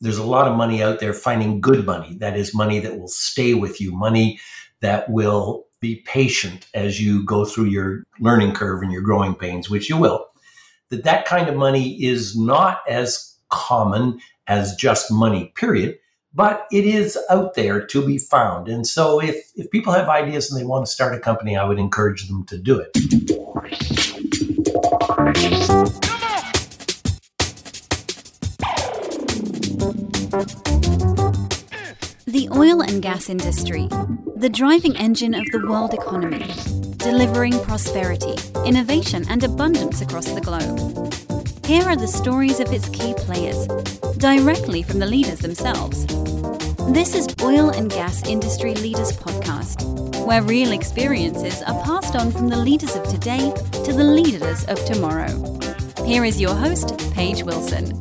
there's a lot of money out there finding good money. That is money that will stay with you, money that will be patient as you go through your learning curve and your growing pains, which you will. That that kind of money is not as common as just money, period but it is out there to be found. And so if, if people have ideas and they want to start a company, I would encourage them to do it. Oil and gas industry, the driving engine of the world economy, delivering prosperity, innovation, and abundance across the globe. Here are the stories of its key players, directly from the leaders themselves. This is Oil and Gas Industry Leaders Podcast, where real experiences are passed on from the leaders of today to the leaders of tomorrow. Here is your host, Paige Wilson.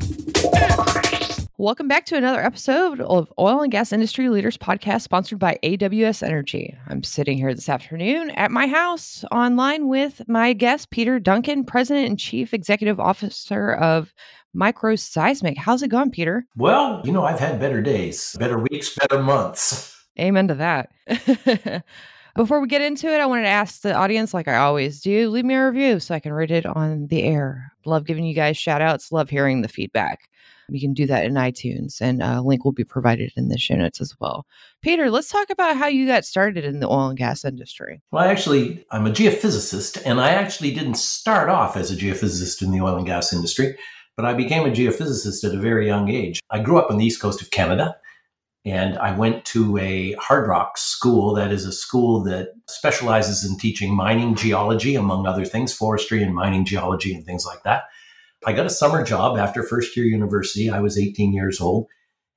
Welcome back to another episode of Oil and Gas Industry Leaders Podcast, sponsored by AWS Energy. I'm sitting here this afternoon at my house online with my guest, Peter Duncan, President and Chief Executive Officer of Microseismic. How's it going, Peter? Well, you know, I've had better days, better weeks, better months. Amen to that. Before we get into it, I wanted to ask the audience, like I always do, leave me a review so I can read it on the air. Love giving you guys shout outs, love hearing the feedback. You can do that in iTunes, and a link will be provided in the show notes as well. Peter, let's talk about how you got started in the oil and gas industry. Well, actually, I'm a geophysicist, and I actually didn't start off as a geophysicist in the oil and gas industry, but I became a geophysicist at a very young age. I grew up on the east coast of Canada. And I went to a hard rock school that is a school that specializes in teaching mining geology, among other things, forestry and mining geology and things like that. I got a summer job after first year university. I was 18 years old.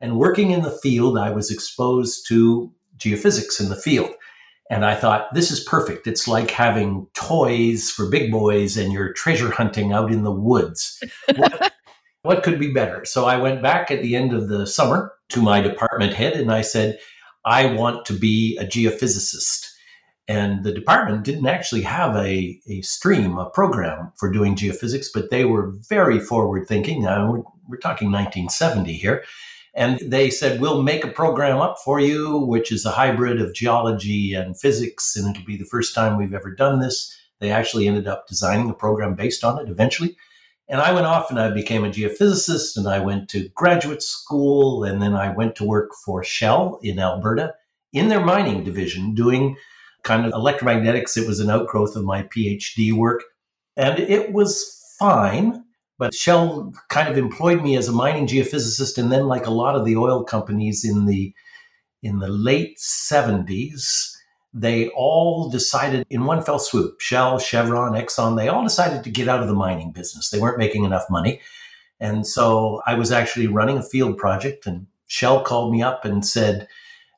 And working in the field, I was exposed to geophysics in the field. And I thought, this is perfect. It's like having toys for big boys and you're treasure hunting out in the woods. what, what could be better? So I went back at the end of the summer to my department head and I said, I want to be a geophysicist. And the department didn't actually have a, a stream, a program for doing geophysics, but they were very forward thinking. Uh, we're, we're talking 1970 here. And they said, We'll make a program up for you, which is a hybrid of geology and physics. And it'll be the first time we've ever done this. They actually ended up designing a program based on it eventually. And I went off and I became a geophysicist and I went to graduate school. And then I went to work for Shell in Alberta in their mining division doing kind of electromagnetics. It was an outgrowth of my PhD work. And it was fine. But Shell kind of employed me as a mining geophysicist. And then, like a lot of the oil companies in the in the late 70s, they all decided in one fell swoop Shell, Chevron, Exxon, they all decided to get out of the mining business. They weren't making enough money. And so I was actually running a field project, and Shell called me up and said,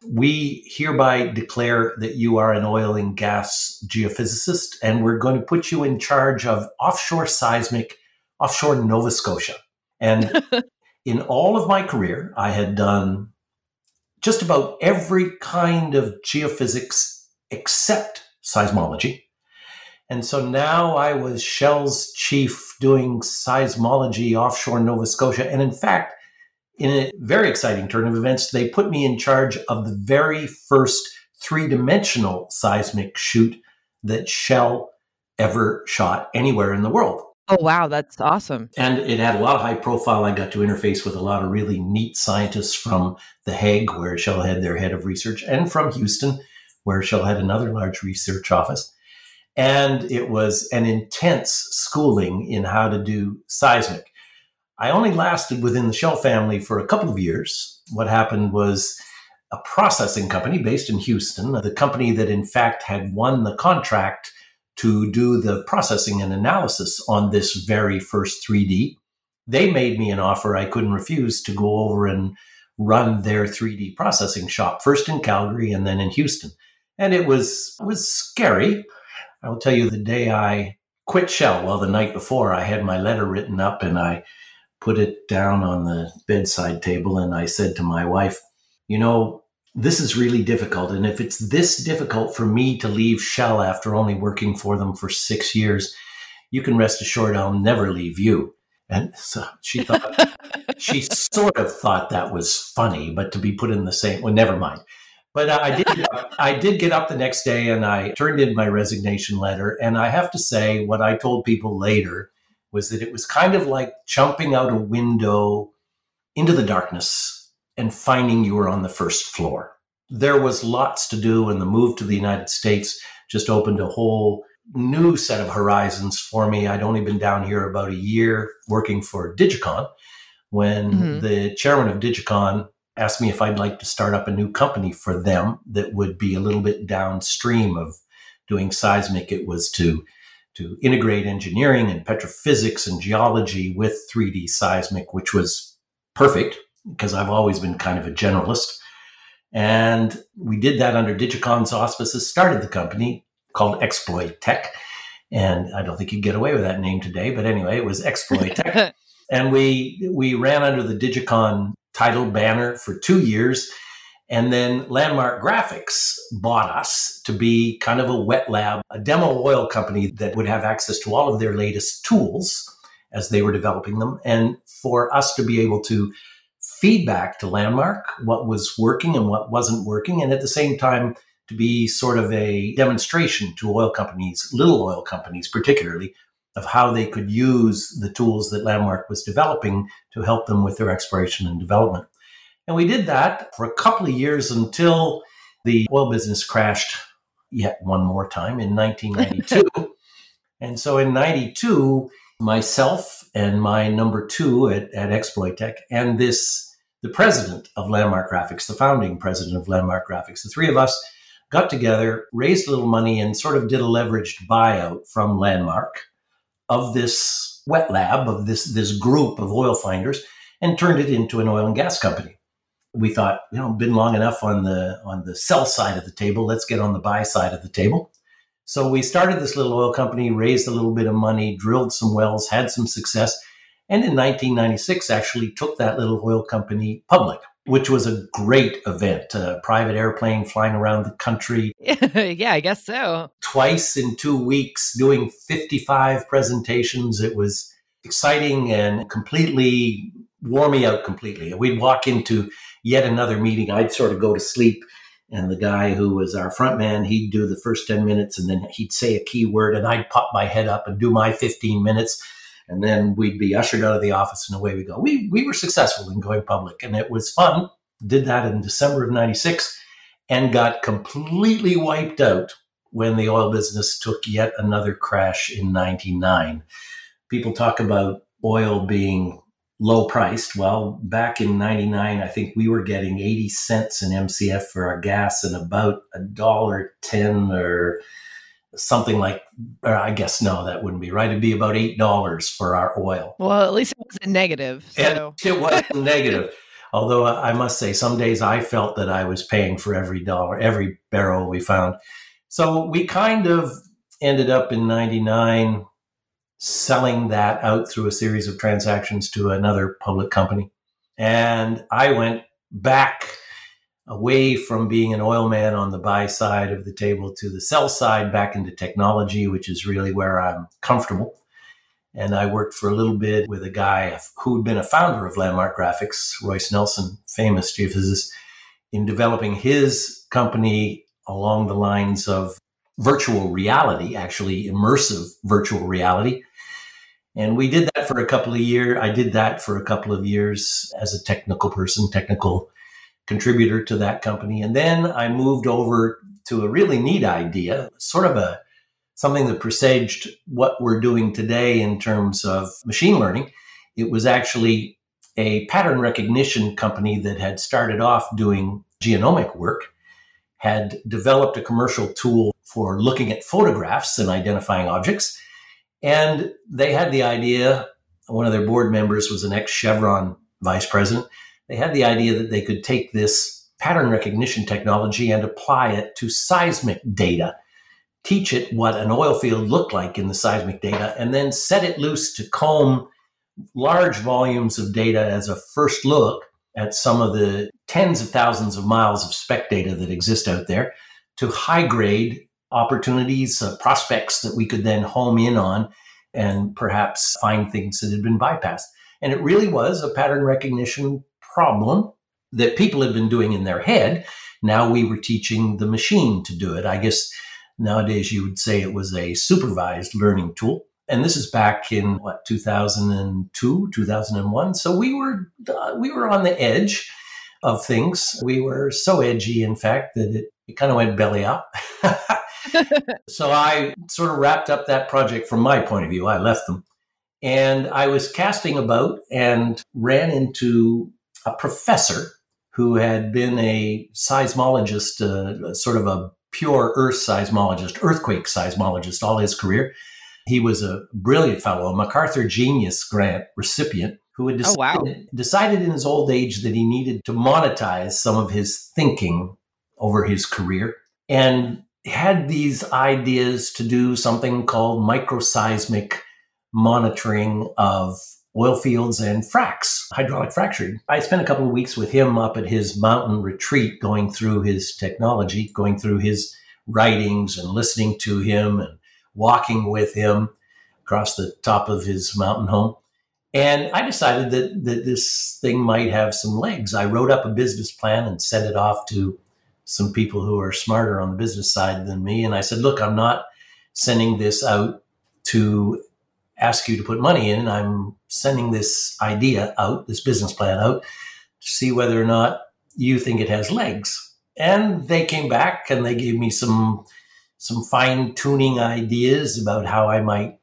we hereby declare that you are an oil and gas geophysicist, and we're going to put you in charge of offshore seismic, offshore Nova Scotia. And in all of my career, I had done just about every kind of geophysics except seismology. And so now I was Shell's chief doing seismology offshore Nova Scotia. And in fact, in a very exciting turn of events, they put me in charge of the very first three dimensional seismic shoot that Shell ever shot anywhere in the world. Oh, wow. That's awesome. And it had a lot of high profile. I got to interface with a lot of really neat scientists from The Hague, where Shell had their head of research, and from Houston, where Shell had another large research office. And it was an intense schooling in how to do seismic. I only lasted within the Shell family for a couple of years. What happened was a processing company based in Houston, the company that in fact had won the contract to do the processing and analysis on this very first 3D. They made me an offer I couldn't refuse to go over and run their 3D processing shop, first in Calgary and then in Houston. And it was it was scary. I will tell you the day I quit Shell, well, the night before, I had my letter written up and I put it down on the bedside table, and I said to my wife, You know, this is really difficult. And if it's this difficult for me to leave Shell after only working for them for six years, you can rest assured I'll never leave you. And so she thought, she sort of thought that was funny, but to be put in the same, well, never mind. But I did, I did get up the next day and I turned in my resignation letter. And I have to say, what I told people later was that it was kind of like jumping out a window into the darkness and finding you were on the first floor. There was lots to do, and the move to the United States just opened a whole new set of horizons for me. I'd only been down here about a year working for Digicon when mm-hmm. the chairman of Digicon asked me if I'd like to start up a new company for them that would be a little bit downstream of doing seismic. It was to to integrate engineering and petrophysics and geology with 3D seismic, which was perfect because I've always been kind of a generalist. And we did that under Digicon's auspices, started the company called Exploit Tech. And I don't think you'd get away with that name today, but anyway, it was Exploit Tech. and we we ran under the Digicon title banner for two years. And then Landmark Graphics bought us to be kind of a wet lab, a demo oil company that would have access to all of their latest tools as they were developing them. And for us to be able to feedback to Landmark what was working and what wasn't working. And at the same time, to be sort of a demonstration to oil companies, little oil companies particularly, of how they could use the tools that Landmark was developing to help them with their exploration and development. And we did that for a couple of years until the oil business crashed yet one more time in 1992. and so in 92, myself and my number two at, at Exploit Tech and this the president of Landmark Graphics, the founding president of Landmark Graphics, the three of us got together, raised a little money, and sort of did a leveraged buyout from Landmark of this wet lab of this this group of oil finders and turned it into an oil and gas company. We thought, you know, been long enough on the on the sell side of the table. Let's get on the buy side of the table. So we started this little oil company, raised a little bit of money, drilled some wells, had some success, and in 1996 actually took that little oil company public which was a great event. A private airplane flying around the country. yeah, I guess so. Twice in two weeks, doing 55 presentations. It was exciting and completely wore me out completely. We'd walk into yet another meeting. I'd sort of go to sleep. And the guy who was our front man, he'd do the first 10 minutes and then he'd say a key word and I'd pop my head up and do my 15 minutes and then we'd be ushered out of the office and away we go. We we were successful in going public, and it was fun. Did that in December of '96, and got completely wiped out when the oil business took yet another crash in '99. People talk about oil being low priced. Well, back in 99, I think we were getting 80 cents an MCF for our gas and about a dollar 10 or something like, or I guess no, that wouldn't be right. It'd be about eight dollars for our oil. Well, at least it wasn't negative. So. it wasn't negative. Although I must say, some days I felt that I was paying for every dollar, every barrel we found. So we kind of ended up in '99 selling that out through a series of transactions to another public company, and I went back away from being an oil man on the buy side of the table to the sell side back into technology, which is really where I'm comfortable. And I worked for a little bit with a guy who'd been a founder of Landmark Graphics, Roice Nelson, famous geophysicist, in developing his company along the lines of virtual reality, actually immersive virtual reality. And we did that for a couple of years. I did that for a couple of years as a technical person, technical contributor to that company. And then I moved over to a really neat idea, sort of a something that presaged what we're doing today in terms of machine learning. It was actually a pattern recognition company that had started off doing genomic work, had developed a commercial tool for looking at photographs and identifying objects. And they had the idea, one of their board members was an ex Chevron vice president. They had the idea that they could take this pattern recognition technology and apply it to seismic data, teach it what an oil field looked like in the seismic data, and then set it loose to comb large volumes of data as a first look at some of the tens of thousands of miles of spec data that exist out there to high grade opportunities, uh, prospects that we could then home in on and perhaps find things that had been bypassed. And it really was a pattern recognition problem that people had been doing in their head. Now we were teaching the machine to do it. I guess nowadays you would say it was a supervised learning tool. And this is back in what 2002, 2001. So we were uh, we were on the edge of things. We were so edgy, in fact, that it, it kind of went belly up. so I sort of wrapped up that project from my point of view. I left them. And I was casting about and ran into a professor who had been a seismologist, uh, sort of a pure earth seismologist, earthquake seismologist all his career. He was a brilliant fellow, a MacArthur Genius Grant recipient who had decided, oh, wow. decided in his old age that he needed to monetize some of his thinking over his career and had these ideas to do something called microseismic monitoring of oil fields and fracs, hydraulic fracturing. I spent a couple of weeks with him up at his mountain retreat, going through his technology, going through his writings and listening to him and walking with him across the top of his mountain home. And I decided that, that this thing might have some legs. I wrote up a business plan and sent it off to some people who are smarter on the business side than me. And I said, look, I'm not sending this out to ask you to put money in. I'm sending this idea out, this business plan out, to see whether or not you think it has legs. And they came back and they gave me some some fine tuning ideas about how I might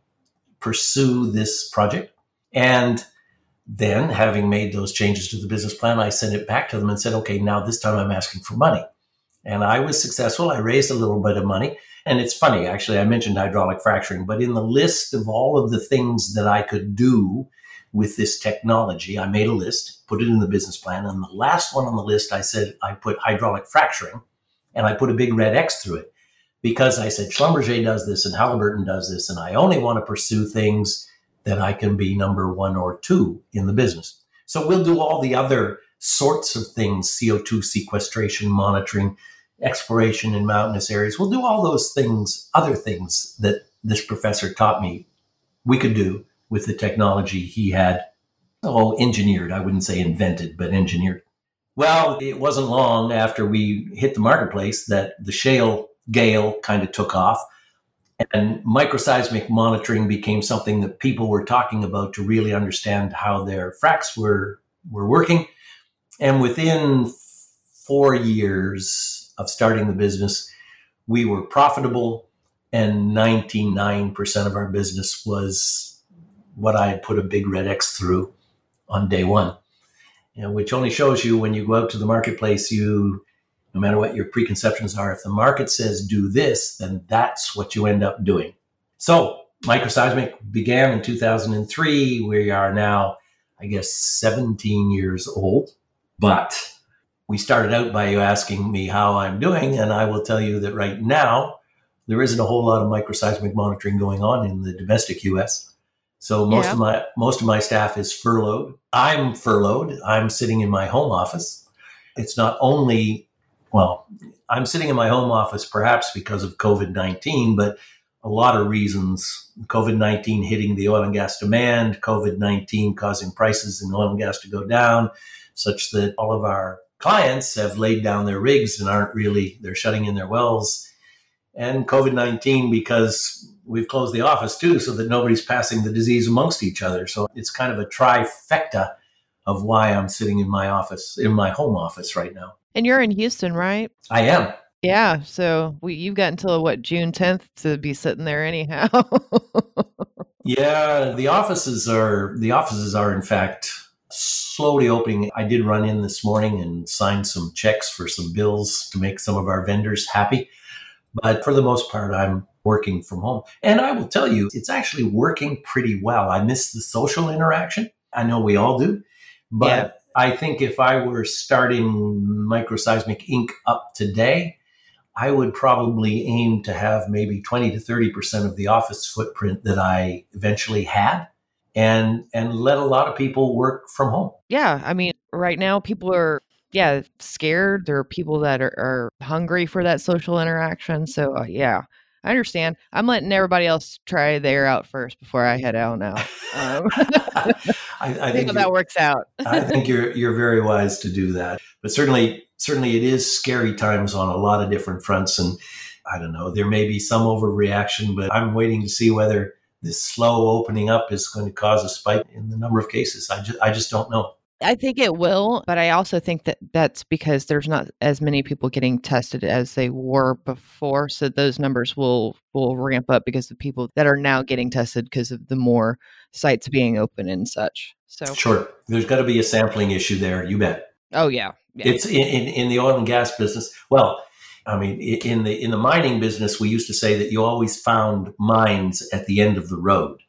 pursue this project. And then, having made those changes to the business plan, I sent it back to them and said, okay, now this time I'm asking for money. And I was successful. I raised a little bit of money. And it's funny, actually, I mentioned hydraulic fracturing, but in the list of all of the things that I could do with this technology, I made a list, put it in the business plan. And the last one on the list, I said, I put hydraulic fracturing and I put a big red X through it because I said Schlumberger does this and Halliburton does this. And I only want to pursue things that I can be number one or two in the business. So we'll do all the other sorts of things CO2 sequestration, monitoring, exploration in mountainous areas. We'll do all those things, other things that this professor taught me we could do with the technology he had, oh, engineered. I wouldn't say invented, but engineered. Well, it wasn't long after we hit the marketplace that the shale gale kind of took off. And microseismic monitoring became something that people were talking about to really understand how their fracs were, were working. And within four years of starting the business, we were profitable, and 99% of our business was what I had put a big red X through on day one. Know, which only shows you when you go out to the marketplace, you no matter what your preconceptions are, if the market says do this, then that's what you end up doing. So microseismic began in 2003. We are now, I guess, 17 years old. But we started out by you asking me how I'm doing, and I will tell you that right now there isn't a whole lot of microseismic monitoring going on in the domestic U.S. So most yeah. of my most of my staff is furloughed. I'm furloughed. I'm sitting in my home office. It's not only well, I'm sitting in my home office perhaps because of COVID 19, but a lot of reasons COVID 19 hitting the oil and gas demand, COVID 19 causing prices in oil and gas to go down, such that all of our clients have laid down their rigs and aren't really, they're shutting in their wells. And COVID 19 because we've closed the office too, so that nobody's passing the disease amongst each other. So it's kind of a trifecta of why I'm sitting in my office, in my home office right now. And you're in Houston, right? I am. Yeah. So we, you've got until what June 10th to be sitting there anyhow. yeah, the offices are the offices are in fact slowly opening. I did run in this morning and sign some checks for some bills to make some of our vendors happy. But for the most part, I'm working from home. And I will tell you, it's actually working pretty well. I miss the social interaction. I know we all do. But yeah. I think if I were starting Microseismic Inc. up today, I would probably aim to have maybe 20 to 30% of the office footprint that I eventually had and and let a lot of people work from home. Yeah, I mean, right now people are yeah, scared. There are people that are, are hungry for that social interaction. So, uh, yeah. I understand. I'm letting everybody else try their out first before I head out now. Um, I, I think think that works out. I think you're you're very wise to do that. But certainly, certainly, it is scary times on a lot of different fronts, and I don't know. There may be some overreaction, but I'm waiting to see whether this slow opening up is going to cause a spike in the number of cases. I just I just don't know. I think it will, but I also think that that's because there's not as many people getting tested as they were before, so those numbers will will ramp up because the people that are now getting tested because of the more sites being open and such. So Sure, there's got to be a sampling issue there. You bet. Oh yeah, yeah. It's in, in, in the oil and gas business. Well, I mean, in the in the mining business, we used to say that you always found mines at the end of the road,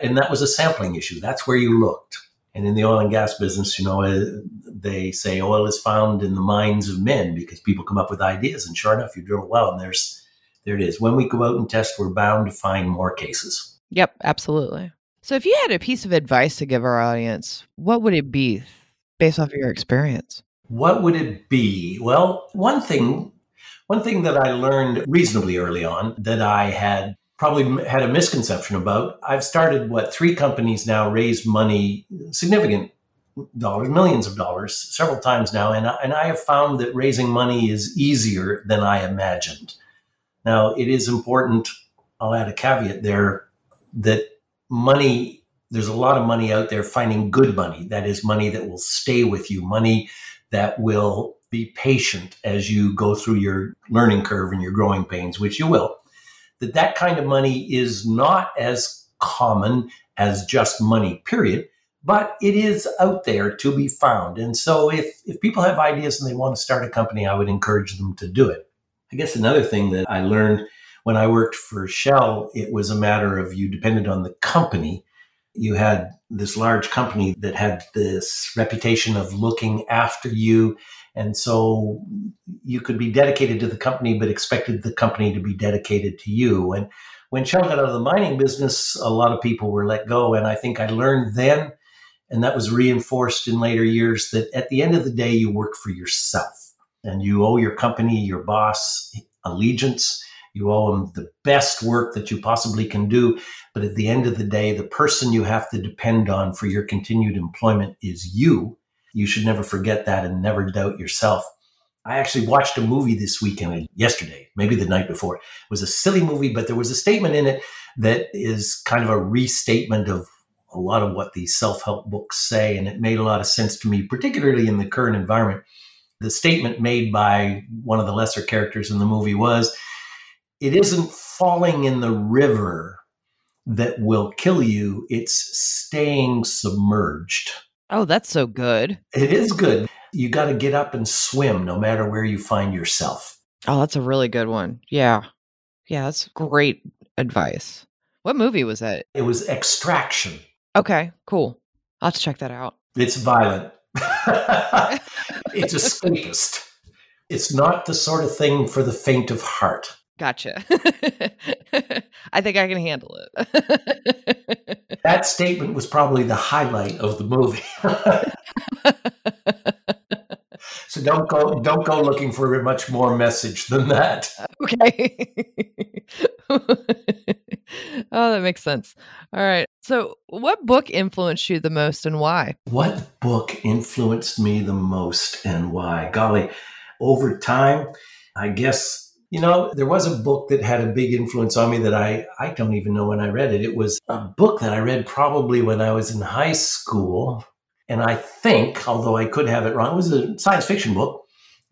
and that was a sampling issue. That's where you looked. And in the oil and gas business, you know, uh, they say oil is found in the minds of men because people come up with ideas, and sure enough, you drill a well, and there's there it is. When we go out and test, we're bound to find more cases. Yep, absolutely. So if you had a piece of advice to give our audience, what would it be based off of your experience? What would it be? Well, one thing, one thing that I learned reasonably early on that I had probably had a misconception about. I've started what three companies now raise money, significant dollars, millions of dollars, several times now, and I, and I have found that raising money is easier than I imagined. Now, it is important. I'll add a caveat there that money. There's a lot of money out there finding good money. That is money that will stay with you, money that will be patient as you go through your learning curve and your growing pains, which you will. That that kind of money is not as common as just money, period, but it is out there to be found. And so if, if people have ideas and they want to start a company, I would encourage them to do it. I guess another thing that I learned when I worked for Shell, it was a matter of you depended on the company you had this large company that had this reputation of looking after you. And so you could be dedicated to the company, but expected the company to be dedicated to you. And when Shell got out of the mining business, a lot of people were let go. And I think I learned then, and that was reinforced in later years, that at the end of the day, you work for yourself and you owe your company, your boss, allegiance. You owe them the best work that you possibly can do. But at the end of the day, the person you have to depend on for your continued employment is you. You should never forget that and never doubt yourself. I actually watched a movie this weekend, yesterday, maybe the night before. It was a silly movie, but there was a statement in it that is kind of a restatement of a lot of what these self help books say. And it made a lot of sense to me, particularly in the current environment. The statement made by one of the lesser characters in the movie was it isn't falling in the river that will kill you, it's staying submerged. Oh, that's so good. It is good. You got to get up and swim no matter where you find yourself. Oh, that's a really good one. Yeah. Yeah, that's great advice. What movie was that? It was extraction. Okay, cool. I'll have to check that out. It's violent. it's escapist. It's not the sort of thing for the faint of heart. Gotcha. I think I can handle it. That statement was probably the highlight of the movie. so don't go don't go looking for a much more message than that. okay. oh, that makes sense. All right. So, what book influenced you the most and why? What book influenced me the most and why? Golly, over time, I guess you know, there was a book that had a big influence on me that I, I don't even know when I read it. It was a book that I read probably when I was in high school. And I think, although I could have it wrong, it was a science fiction book.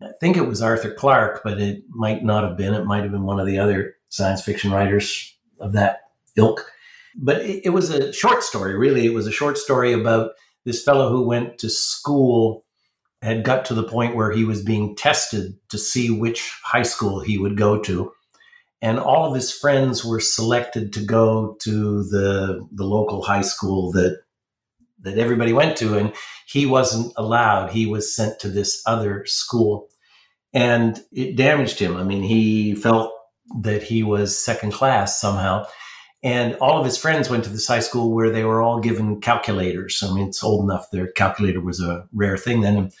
I think it was Arthur Clarke, but it might not have been. It might have been one of the other science fiction writers of that ilk. But it, it was a short story, really. It was a short story about this fellow who went to school had got to the point where he was being tested to see which high school he would go to. And all of his friends were selected to go to the the local high school that that everybody went to and he wasn't allowed. He was sent to this other school. And it damaged him. I mean he felt that he was second class somehow. And all of his friends went to this high school where they were all given calculators. I mean it's old enough their calculator was a rare thing then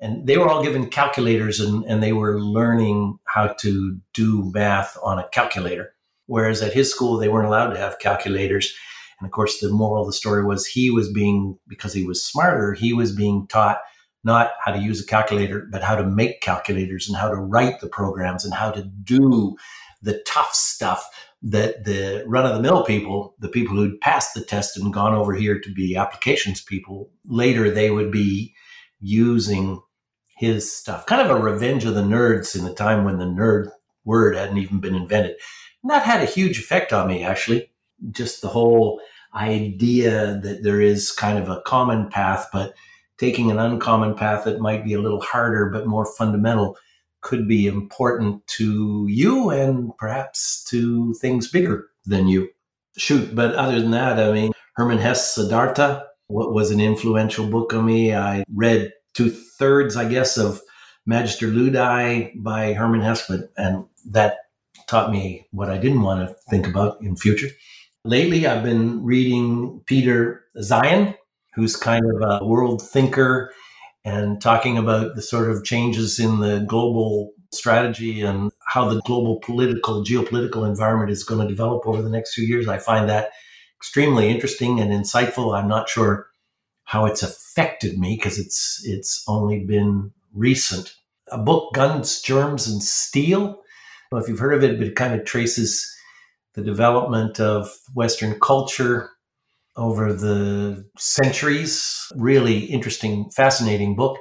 and they were all given calculators and, and they were learning how to do math on a calculator Whereas at his school, they weren't allowed to have calculators. And of course, the moral of the story was he was being, because he was smarter, he was being taught not how to use a calculator, but how to make calculators and how to write the programs and how to do the tough stuff that the run of the mill people, the people who'd passed the test and gone over here to be applications people, later they would be using his stuff. Kind of a revenge of the nerds in the time when the nerd word hadn't even been invented. And that had a huge effect on me, actually. Just the whole idea that there is kind of a common path, but taking an uncommon path that might be a little harder but more fundamental could be important to you and perhaps to things bigger than you. Shoot, but other than that, I mean, Hermann Hesse Siddhartha what was an influential book on me. I read two thirds, I guess, of Magister Ludi by Hermann Hesse, but, and that taught me what I didn't want to think about in future. Lately, I've been reading Peter Zeihan, who's kind of a world thinker and talking about the sort of changes in the global strategy and how the global political, geopolitical environment is going to develop over the next few years. I find that extremely interesting and insightful. I'm not sure how it's affected me because it's it's only been recent. A book, Guns, Germs, and Steel. If you've heard of it, but it kind of traces the development of Western culture over the centuries. Really interesting, fascinating book.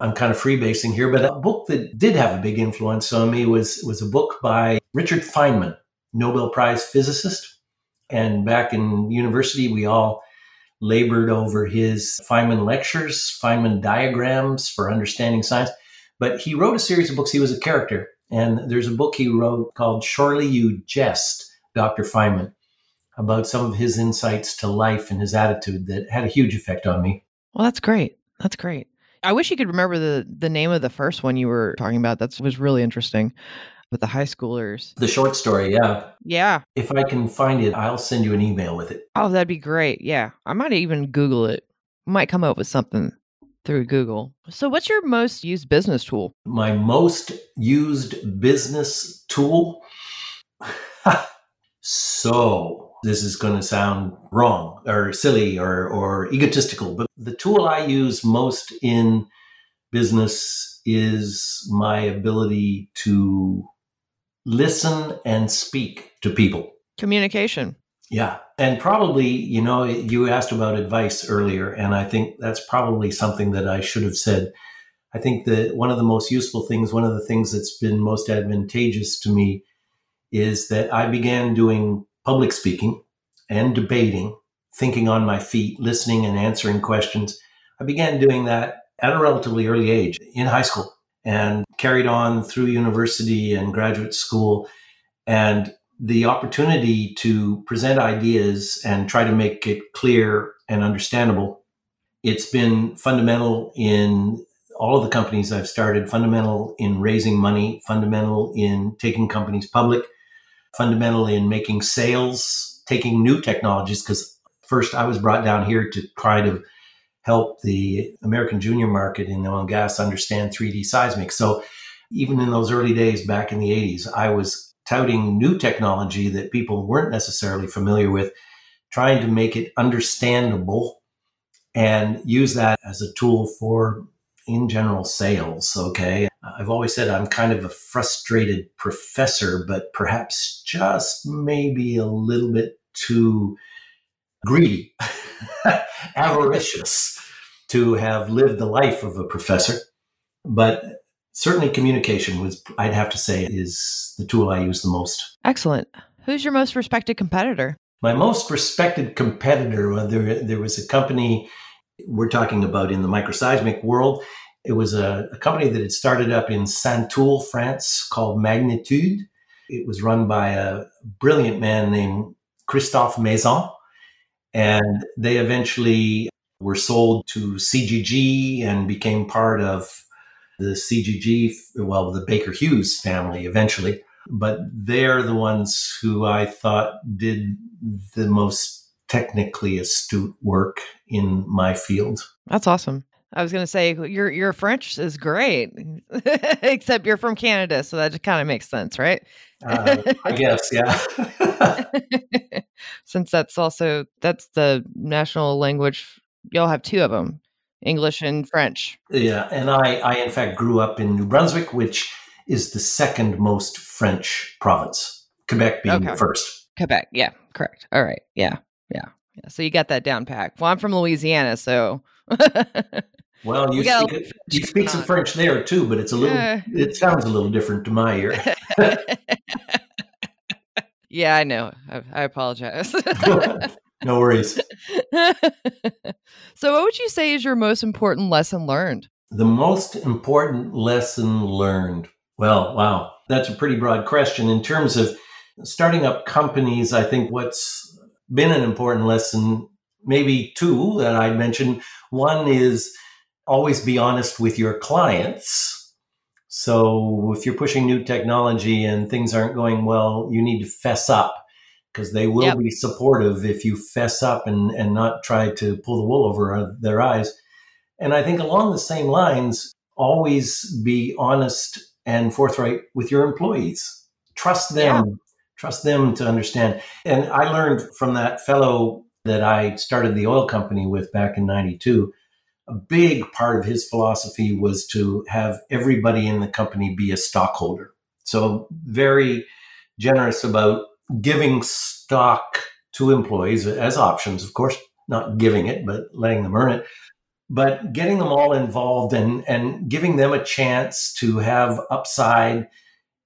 I'm kind of freebasing here, but a book that did have a big influence on me was, was a book by Richard Feynman, Nobel Prize physicist. And back in university, we all labored over his Feynman lectures, Feynman diagrams for understanding science. But he wrote a series of books. He was a character. And there's a book he wrote called Surely You Jest, Dr. Feynman about some of his insights to life and his attitude that had a huge effect on me. Well, that's great. That's great. I wish you could remember the the name of the first one you were talking about. That was really interesting with the high schoolers. The short story, yeah. Yeah. If I can find it, I'll send you an email with it. Oh, that'd be great. Yeah. I might even Google it. Might come up with something through Google. So, what's your most used business tool? My most used business tool? so, this is going to sound wrong or silly or, or egotistical, but the tool I use most in business is my ability to listen and speak to people. Communication. Yeah. And probably, you know, you asked about advice earlier, and I think that's probably something that I should have said. I think that one of the most useful things, one of the things that's been most advantageous to me is that I began doing public speaking and debating, thinking on my feet, listening and answering questions. I began doing that at a relatively early age in high school and carried on through university and graduate school. And the opportunity to present ideas and try to make it clear and understandable, it's been fundamental in all of the companies I've started, fundamental in raising money, fundamental in taking companies public, fundamental in making sales, taking new technologies. Because first, I was brought down here to try to help the American junior market in oil and gas understand 3D seismic. So even in those early days back in the 80s, I was touting new technology that people weren't necessarily familiar with, trying to make it understandable and use that as a tool for in general sales okay i've always said i'm kind of a frustrated professor but perhaps just maybe a little bit too greedy avaricious to have lived the life of a professor but certainly communication was i'd have to say is the tool i use the most excellent who's your most respected competitor my most respected competitor well, there, there was a company we're talking about in the microseismic world. It was a, a company that had started up in Sainte-Tulle, France, called Magnitude. It was run by a brilliant man named Christophe Maison. And they eventually were sold to CGG and became part of the CGG, well, the Baker Hughes family eventually. But they're the ones who I thought did the most technically astute work in my field. That's awesome. I was going to say your your French is great. Except you're from Canada, so that just kind of makes sense, right? Uh, I guess, yeah. Since that's also that's the national language. Y'all have two of them, English and French. Yeah, and I, I in fact grew up in New Brunswick, which is the second most French province. Quebec being Okay. first. Quebec, yeah, correct. All right, yeah, yeah, yeah. So you got that down pat. Well, I'm from Louisiana, so Well, you We a speak, you speak some. French there too, but it's a little. Yeah. It sounds a little different to my ear. yeah, I know. I, I apologize. no worries. so, what would you say is your most important lesson learned? The most important lesson learned. Well, wow, that's a pretty broad question. In terms of starting up companies, I think what's been an important lesson, maybe two that I'd mention. One is always be honest with your clients. So if you're pushing new technology and things aren't going well, you need to fess up because they will Yep. be supportive if you fess up and, and not try to pull the wool over their eyes. And I think along the same lines, always be honest and forthright with your employees. Trust them. Trust them to understand. And I learned from that fellow that I started the oil company with back in 92. A big part of his philosophy was to have everybody in the company be a stockholder. So, very generous about giving stock to employees as options, of course, not giving it, but letting them earn it but getting them all involved and and giving them a chance to have upside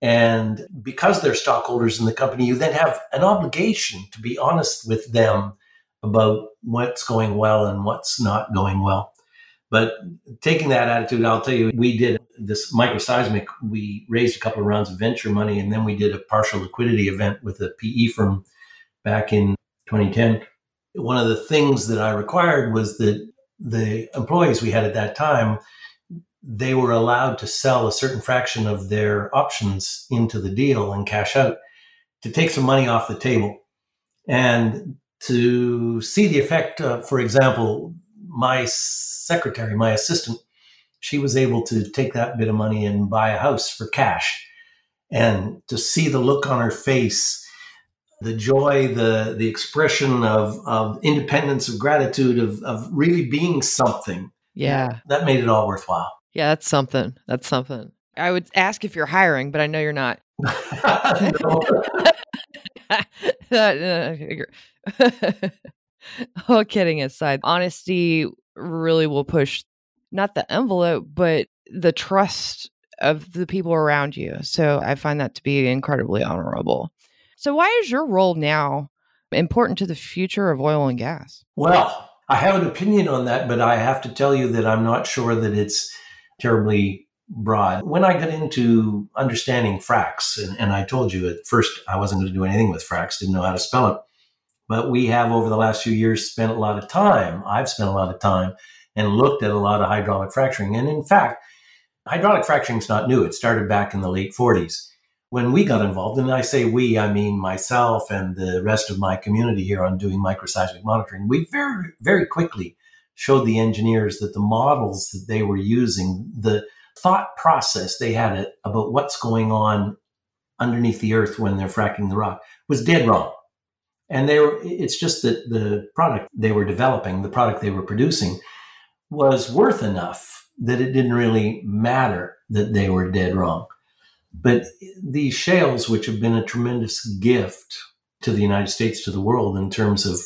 and because they're stockholders in the company you then have an obligation to be honest with them about what's going well and what's not going well but taking that attitude i'll tell you we did this microseismic we raised a couple of rounds of venture money and then we did a partial liquidity event with a pe firm back in 2010 one of the things that i required was that the employees we had at that time, they were allowed to sell a certain fraction of their options into the deal and cash out to take some money off the table. And to see the effect, uh, for example, my secretary, my assistant, she was able to take that bit of money and buy a house for cash. And to see the look on her face, the joy, the the expression of of independence, of gratitude, of of really being something. Yeah. That made it all worthwhile. Yeah, that's something. That's something. I would ask if you're hiring, but I know you're not. Uh, All kidding aside, honesty really will push not the envelope, but the trust of the people around you. So I find that to be incredibly honorable. So, why is your role now important to the future of oil and gas? Well, I have an opinion on that, but I have to tell you that I'm not sure that it's terribly broad. When I got into understanding fracs, and, and I told you at first I wasn't going to do anything with fracs, didn't know how to spell it. But we have over the last few years spent a lot of time, I've spent a lot of time and looked at a lot of hydraulic fracturing. And in fact, hydraulic fracturing is not new. It started back in the late 40s. When we got involved, and I say we, I mean myself and the rest of my community here on doing microseismic monitoring, we very, very quickly showed the engineers that the models that they were using, the thought process they had about what's going on underneath the earth when they're fracking the rock was dead wrong. And they were, it's just that the product they were developing, the product they were producing, was worth enough that it didn't really matter that they were dead wrong. But these shales, which have been a tremendous gift to the United States, to the world, in terms of,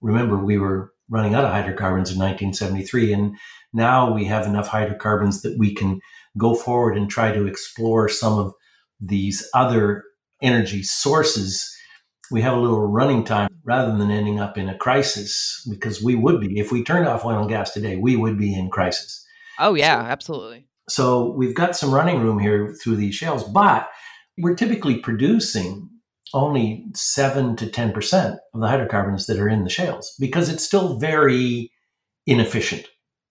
remember, we were running out of hydrocarbons in 1973, and now we have enough hydrocarbons that we can go forward and try to explore some of these other energy sources. We have a little running time rather than ending up in a crisis because we would be, if we turned off oil and gas today, we would be in crisis. Oh, yeah, absolutely. So we've got some running room here through these shales, but we're typically producing only 7 to 10% of the hydrocarbons that are in the shales because it's still very inefficient.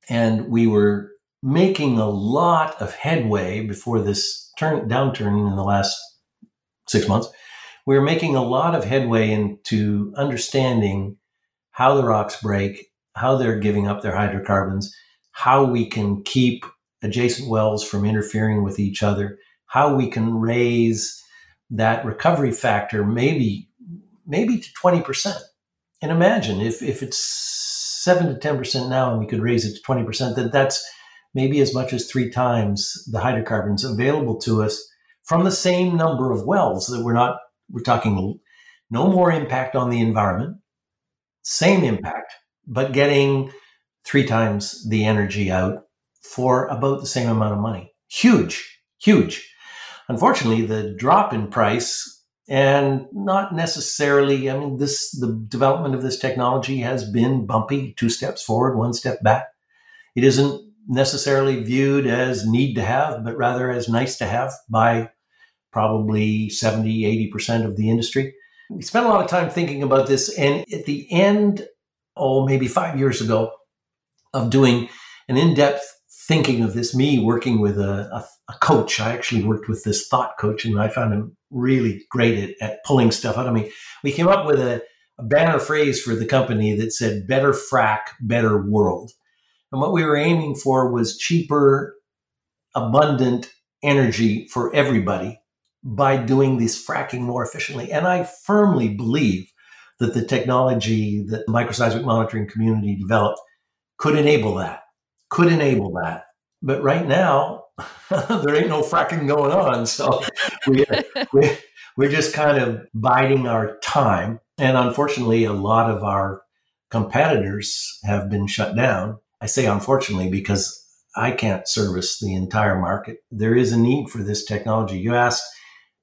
And we were making a lot of headway before this turn downturn in the last 6 months. We were making a lot of headway into understanding how the rocks break, how they're giving up their hydrocarbons, how we can keep adjacent wells from interfering with each other, how we can raise that recovery factor maybe maybe to 20%. And imagine if, if it's 7 to 10% now and we could raise it to 20%, that that's maybe as much as three times the hydrocarbons available to us from the same number of wells that we're not, we're talking no more impact on the environment, same impact, but getting three times the energy out for about the same amount of money. Huge, huge. Unfortunately, the drop in price and not necessarily, I mean, this, the development of this technology has been bumpy, two steps forward, one step back. It isn't necessarily viewed as need to have, but rather as nice to have by probably 70, 80% of the industry. We spent a lot of time thinking about this. And at the end, oh, maybe five years ago, of doing an in depth thinking of this, me working with a, a, a, coach. I actually worked with this thought coach and I found him really great at, at pulling stuff out of me. We came up with a, a banner phrase for the company that said, better frack, better world. And what we were aiming for was cheaper, abundant energy for everybody by doing this fracking more efficiently. And I firmly believe that the technology that the microseismic monitoring community developed could enable that, could enable that. But right now, there ain't no fracking going on. So we, we, we're just kind of biding our time. And unfortunately, a lot of our competitors have been shut down. I say unfortunately because I can't service the entire market. There is a need for this technology. You ask,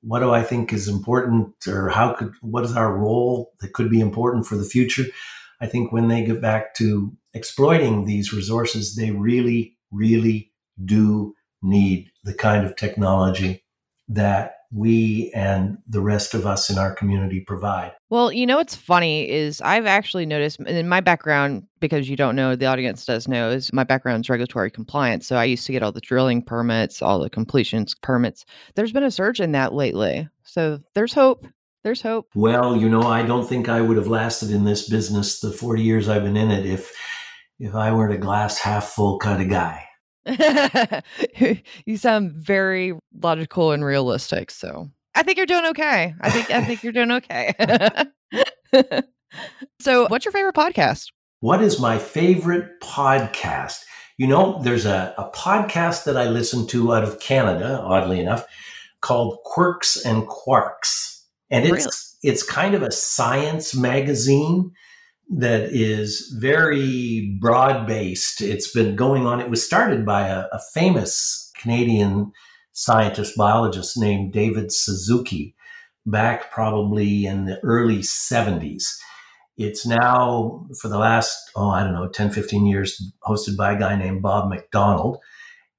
what do I think is important or how could, what is our role that could be important for the future? I think when they get back to exploiting these resources, they really, really do need the kind of technology that we and the rest of us in our community provide. Well, you know what's funny is I've actually noticed in my background, because you don't know, the audience does know, is my background is regulatory compliance. So I used to get all the drilling permits, all the completions permits. There's been a surge in that lately. So there's hope. There's hope. Well, you know, I don't think I would have lasted in this business the 40 years I've been in it if if I weren't a glass half full kind of guy. you sound very logical and realistic. So I think you're doing okay. I think I think you're doing okay. so, what's your favorite podcast? What is my favorite podcast? You know, there's a, a podcast that I listen to out of Canada, oddly enough, called Quirks and Quarks. And it's really? it's kind of a science magazine that is very broad based. It's been going on. It was started by a, a, famous Canadian scientist, biologist named David Suzuki back probably in the early 70s. It's now, for the last, oh, I don't know, 10, 15 years, hosted by a guy named Bob McDonald.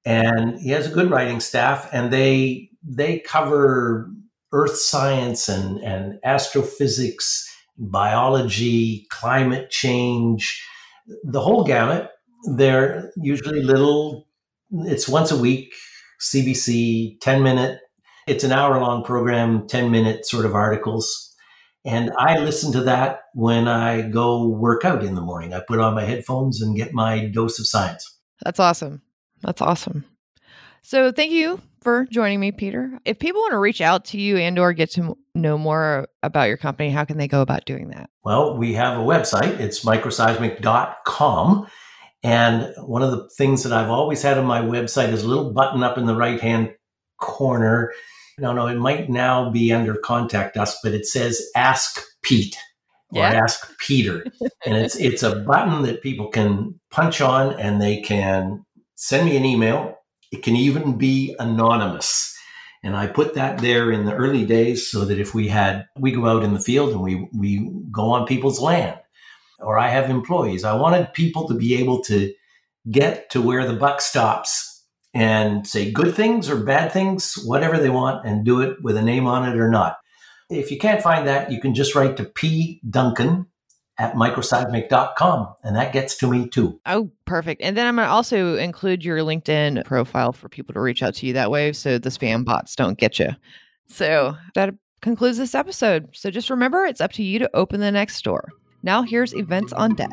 And he has a good writing staff, and they they cover earth science and, and astrophysics biology, climate change, the whole gamut. They're usually little, it's once a week, CBC, 10 minute, it's an hour long program, 10 minute sort of articles. And I listen to that when I go work out in the morning. I put on my headphones and get my dose of science. That's awesome. That's awesome. So thank you for joining me, Peter. If people want to reach out to you and or get to know more about your company, how can they go about doing that? Well, we have a website. It's microseismic.com. And one of the things that I've always had on my website is a little button up in the right hand corner. No, no, it might now be under contact us, but it says ask Pete or yeah. ask Peter. and it's it's a button that people can punch on and they can send me an email it can even be anonymous. And I put that there in the early days so that if we had, we go out in the field and we, we go on people's land or I have employees, I wanted people to be able to get to where the buck stops and say good things or bad things, whatever they want, and do it with a name on it or not. If you can't find that, you can just write to P. Duncan at microseismic.com and that gets to me too. Oh, perfect. And then I'm going to also include your LinkedIn profile for people to reach out to you that way so the spam bots don't get you. So that concludes this episode. So just remember, it's up to you to open the next door. Now here's events on deck.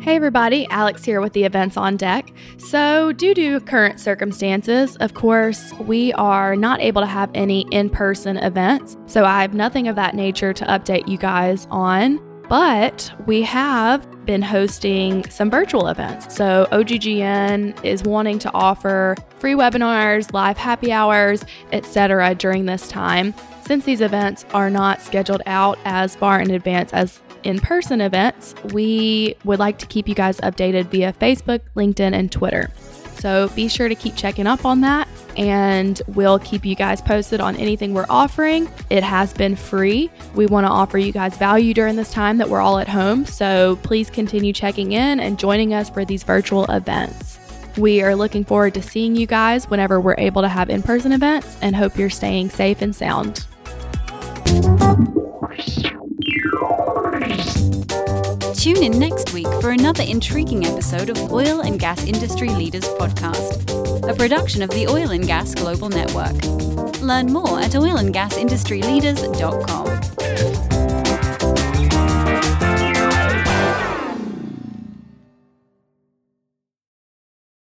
Hey everybody, Alex here with the events on deck. So, due to current circumstances, of course, we are not able to have any in person events. So, I have nothing of that nature to update you guys on. But we have been hosting some virtual events. So, OGGN is wanting to offer free webinars, live happy hours, etc. during this time. Since these events are not scheduled out as far in advance as in person events, we would like to keep you guys updated via Facebook, LinkedIn, and Twitter. So be sure to keep checking up on that, and we'll keep you guys posted on anything we're offering. It has been free. We want to offer you guys value during this time that we're all at home. So please continue checking in and joining us for these virtual events. We are looking forward to seeing you guys whenever we're able to have in person events and hope you're staying safe and sound. Tune in next week for another intriguing episode of Oil and Gas Industry Leaders Podcast, a production of the Oil and Gas Global Network. Learn more at oilandgasindustryleaders.com.